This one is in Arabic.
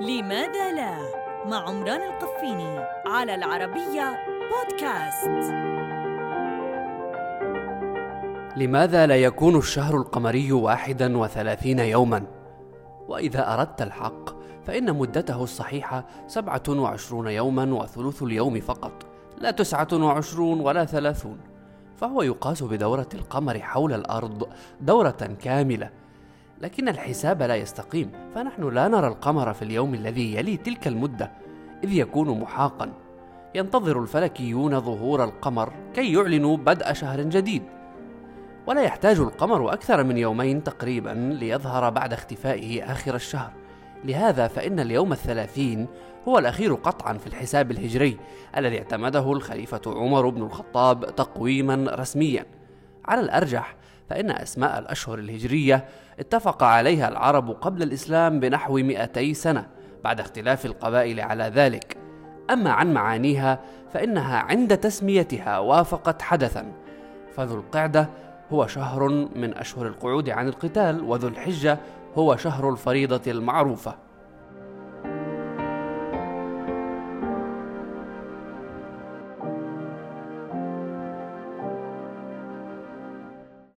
لماذا لا؟ مع عمران القفيني على العربية بودكاست. لماذا لا يكون الشهر القمري واحدا وثلاثين يوما؟ وإذا أردت الحق فإن مدته الصحيحة سبعة وعشرون يوما وثلث اليوم فقط لا تسعة وعشرون ولا ثلاثون. فهو يقاس بدورة القمر حول الأرض دورة كاملة لكن الحساب لا يستقيم فنحن لا نرى القمر في اليوم الذي يلي تلك المدة إذ يكون محاقا. ينتظر الفلكيون ظهور القمر كي يعلنوا بدء شهر جديد. ولا يحتاج القمر أكثر من يومين تقريبا ليظهر بعد اختفائه آخر الشهر. لهذا فإن اليوم الثلاثين هو الأخير قطعا في الحساب الهجري الذي اعتمده الخليفة عمر بن الخطاب تقويما رسميا. على الأرجح فإن أسماء الأشهر الهجرية اتفق عليها العرب قبل الإسلام بنحو 200 سنة بعد اختلاف القبائل على ذلك. أما عن معانيها فإنها عند تسميتها وافقت حدثا. فذو القعدة هو شهر من أشهر القعود عن القتال وذو الحجة هو شهر الفريضة المعروفة.